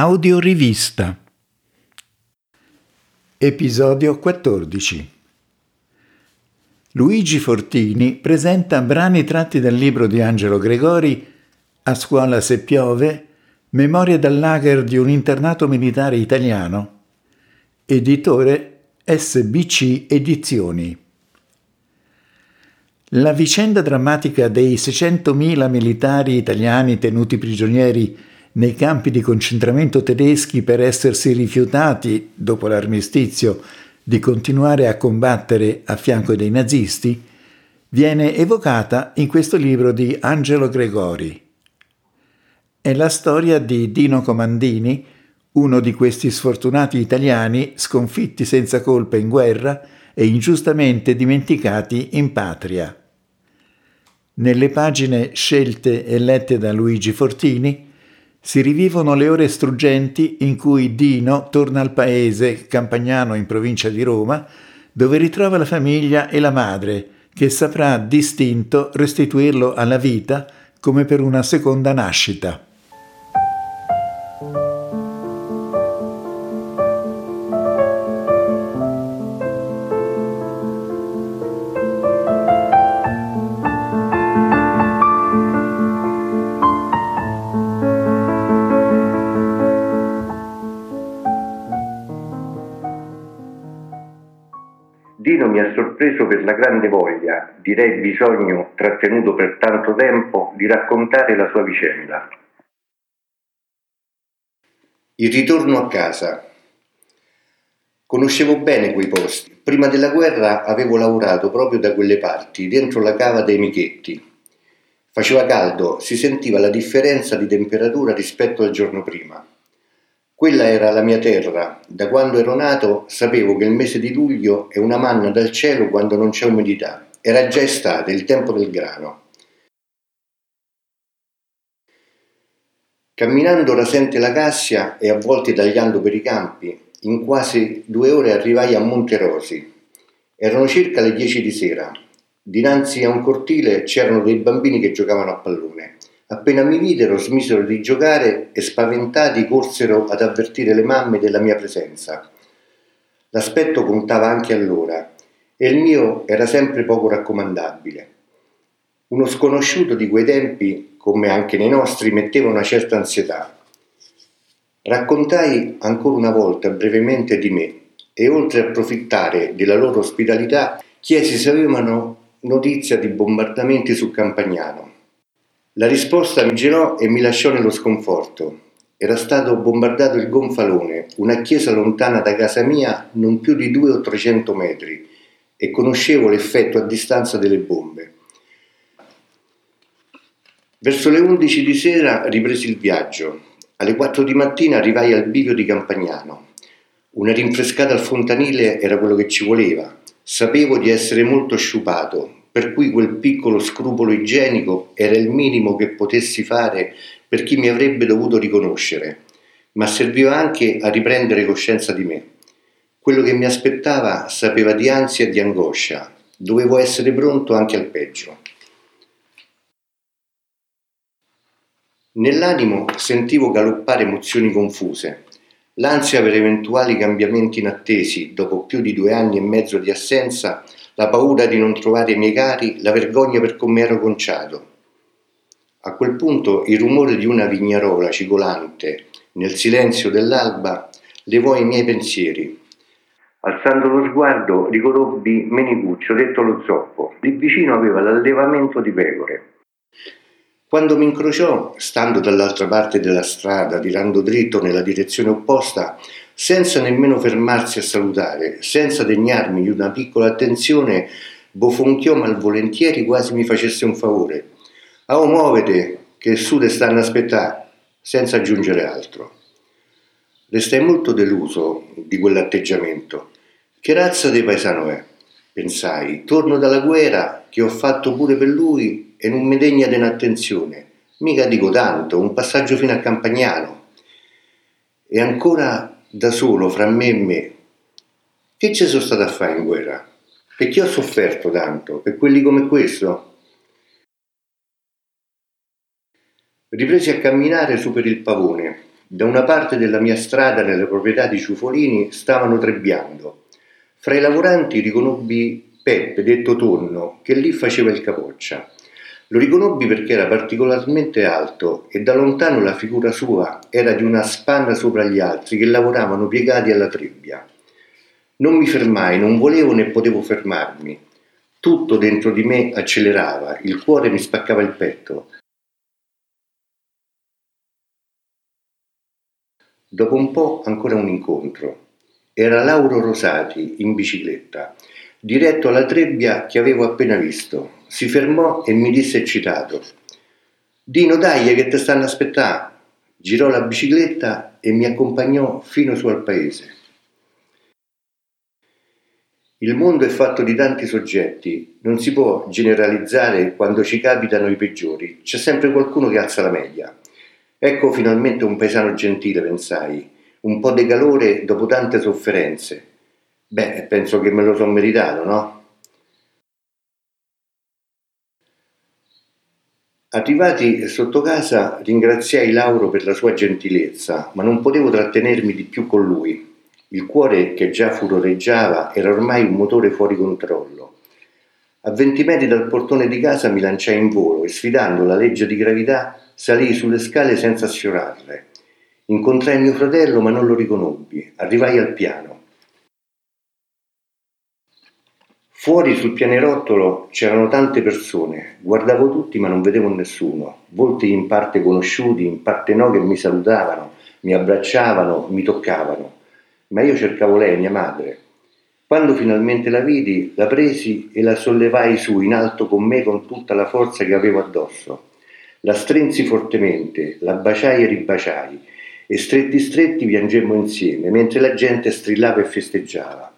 Audiorivista. Episodio 14. Luigi Fortini presenta brani tratti dal libro di Angelo Gregori A scuola se piove, Memorie dal lager di un internato militare italiano, editore SBC Edizioni. La vicenda drammatica dei 600.000 militari italiani tenuti prigionieri nei campi di concentramento tedeschi per essersi rifiutati, dopo l'armistizio, di continuare a combattere a fianco dei nazisti, viene evocata in questo libro di Angelo Gregori. È la storia di Dino Comandini, uno di questi sfortunati italiani sconfitti senza colpa in guerra e ingiustamente dimenticati in patria. Nelle pagine scelte e lette da Luigi Fortini si rivivono le ore struggenti in cui Dino torna al paese campagnano in provincia di Roma, dove ritrova la famiglia e la madre, che saprà distinto restituirlo alla vita come per una seconda nascita. Sorpreso per la grande voglia, direi bisogno trattenuto per tanto tempo, di raccontare la sua vicenda. Il ritorno a casa. Conoscevo bene quei posti. Prima della guerra avevo lavorato proprio da quelle parti, dentro la cava dei Michetti. Faceva caldo, si sentiva la differenza di temperatura rispetto al giorno prima. Quella era la mia terra. Da quando ero nato sapevo che il mese di luglio è una manna dal cielo quando non c'è umidità. Era già estate, il tempo del grano. Camminando rasente la Cassia e a volte tagliando per i campi, in quasi due ore arrivai a Monterosi. Erano circa le dieci di sera. Dinanzi a un cortile c'erano dei bambini che giocavano a pallone. Appena mi videro smisero di giocare e spaventati corsero ad avvertire le mamme della mia presenza. L'aspetto contava anche allora e il mio era sempre poco raccomandabile. Uno sconosciuto di quei tempi, come anche nei nostri, metteva una certa ansietà. Raccontai ancora una volta brevemente di me e oltre a approfittare della loro ospitalità chiesi se avevano notizia di bombardamenti su Campagnano. La risposta mi girò e mi lasciò nello sconforto. Era stato bombardato il Gonfalone, una chiesa lontana da casa mia non più di due o trecento metri, e conoscevo l'effetto a distanza delle bombe. Verso le undici di sera ripresi il viaggio. Alle quattro di mattina arrivai al bivio di Campagnano. Una rinfrescata al fontanile era quello che ci voleva. Sapevo di essere molto sciupato, per cui quel piccolo scrupolo igienico era il minimo che potessi fare per chi mi avrebbe dovuto riconoscere, ma serviva anche a riprendere coscienza di me. Quello che mi aspettava sapeva di ansia e di angoscia, dovevo essere pronto anche al peggio. Nell'animo sentivo galoppare emozioni confuse, l'ansia per eventuali cambiamenti inattesi dopo più di due anni e mezzo di assenza la paura di non trovare i miei cari, la vergogna per come ero conciato. A quel punto il rumore di una vignarola cigolante nel silenzio dell'alba levò i miei pensieri. Alzando lo sguardo riconobbi Menicuccio, detto lo zoppo. Lì vicino aveva l'allevamento di pecore. Quando mi incrociò, stando dall'altra parte della strada, tirando dritto nella direzione opposta, senza nemmeno fermarsi a salutare, senza degnarmi di una piccola attenzione, bofonchiò malvolentieri quasi mi facesse un favore. Oh, muovete, che su te stanno a aspettare, senza aggiungere altro. Restai molto deluso di quell'atteggiamento. Che razza di paesano è? Pensai, torno dalla guerra che ho fatto pure per lui e non mi degna di un'attenzione. Mica dico tanto, un passaggio fino a Campagnano. E ancora da solo fra me e me. Che ci sono stato a fare in guerra? Perché ho sofferto tanto? Per quelli come questo? Ripresi a camminare su per il pavone. Da una parte della mia strada, nelle proprietà di Ciufolini, stavano trebbiando. Fra i lavoranti riconobbi Peppe, detto Tonno, che lì faceva il capoccia. Lo riconobbi perché era particolarmente alto e da lontano la figura sua era di una spanna sopra gli altri che lavoravano piegati alla trebbia. Non mi fermai, non volevo né potevo fermarmi. Tutto dentro di me accelerava, il cuore mi spaccava il petto. Dopo un po' ancora un incontro. Era Lauro Rosati in bicicletta, diretto alla trebbia che avevo appena visto si fermò e mi disse eccitato: Dino, dai, che ti stanno aspettando. Girò la bicicletta e mi accompagnò fino su al paese. Il mondo è fatto di tanti soggetti, non si può generalizzare quando ci capitano i peggiori, c'è sempre qualcuno che alza la media. Ecco finalmente un paesano gentile, pensai, un po' di calore dopo tante sofferenze. Beh, penso che me lo sono meritato, no? Arrivati sotto casa ringraziai Lauro per la sua gentilezza, ma non potevo trattenermi di più con lui. Il cuore che già furoreggiava era ormai un motore fuori controllo. A venti metri dal portone di casa mi lanciai in volo e sfidando la legge di gravità salii sulle scale senza sfiorarle. Incontrai mio fratello ma non lo riconobbi. Arrivai al piano. Fuori sul pianerottolo c'erano tante persone, guardavo tutti ma non vedevo nessuno, volti in parte conosciuti, in parte no che mi salutavano, mi abbracciavano, mi toccavano, ma io cercavo lei, mia madre. Quando finalmente la vidi, la presi e la sollevai su in alto con me con tutta la forza che avevo addosso. La strinsi fortemente, la baciai e ribaciai, e stretti stretti piangemmo insieme, mentre la gente strillava e festeggiava.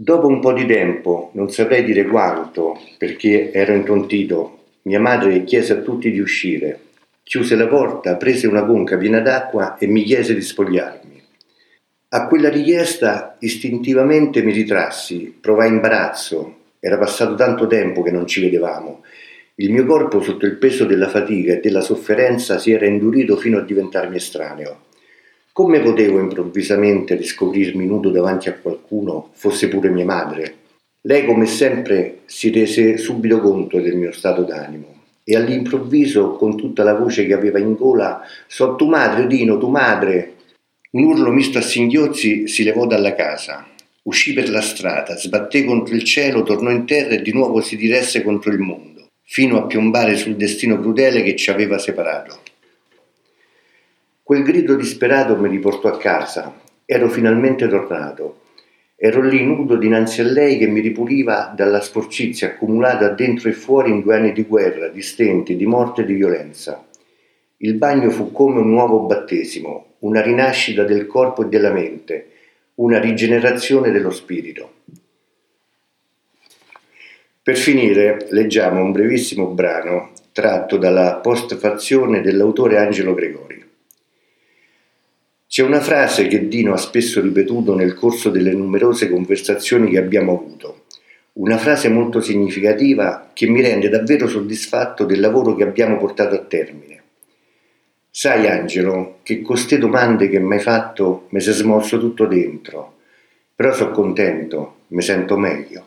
Dopo un po' di tempo, non saprei dire quanto, perché ero intontito, mia madre chiese a tutti di uscire. Chiuse la porta, prese una conca piena d'acqua e mi chiese di spogliarmi. A quella richiesta istintivamente mi ritrassi, provai imbarazzo. Era passato tanto tempo che non ci vedevamo. Il mio corpo, sotto il peso della fatica e della sofferenza, si era indurito fino a diventarmi estraneo. Come potevo improvvisamente riscoprirmi nudo davanti a qualcuno, fosse pure mia madre? Lei, come sempre, si rese subito conto del mio stato d'animo e all'improvviso, con tutta la voce che aveva in gola, so tu madre, Dino, tu madre. Un urlo misto a singhiozzi si levò dalla casa. Uscì per la strada, sbatté contro il cielo, tornò in terra e di nuovo si diresse contro il mondo, fino a piombare sul destino crudele che ci aveva separato. Quel grido disperato mi riportò a casa. Ero finalmente tornato. Ero lì nudo dinanzi a lei che mi ripuliva dalla sporcizia accumulata dentro e fuori in due anni di guerra, di stenti, di morte e di violenza. Il bagno fu come un nuovo battesimo, una rinascita del corpo e della mente, una rigenerazione dello spirito. Per finire, leggiamo un brevissimo brano tratto dalla postfazione dell'autore Angelo Gregori. C'è una frase che Dino ha spesso ripetuto nel corso delle numerose conversazioni che abbiamo avuto, una frase molto significativa che mi rende davvero soddisfatto del lavoro che abbiamo portato a termine. Sai Angelo, che con queste domande che mi hai fatto mi si è smosso tutto dentro, però sono contento, mi sento meglio.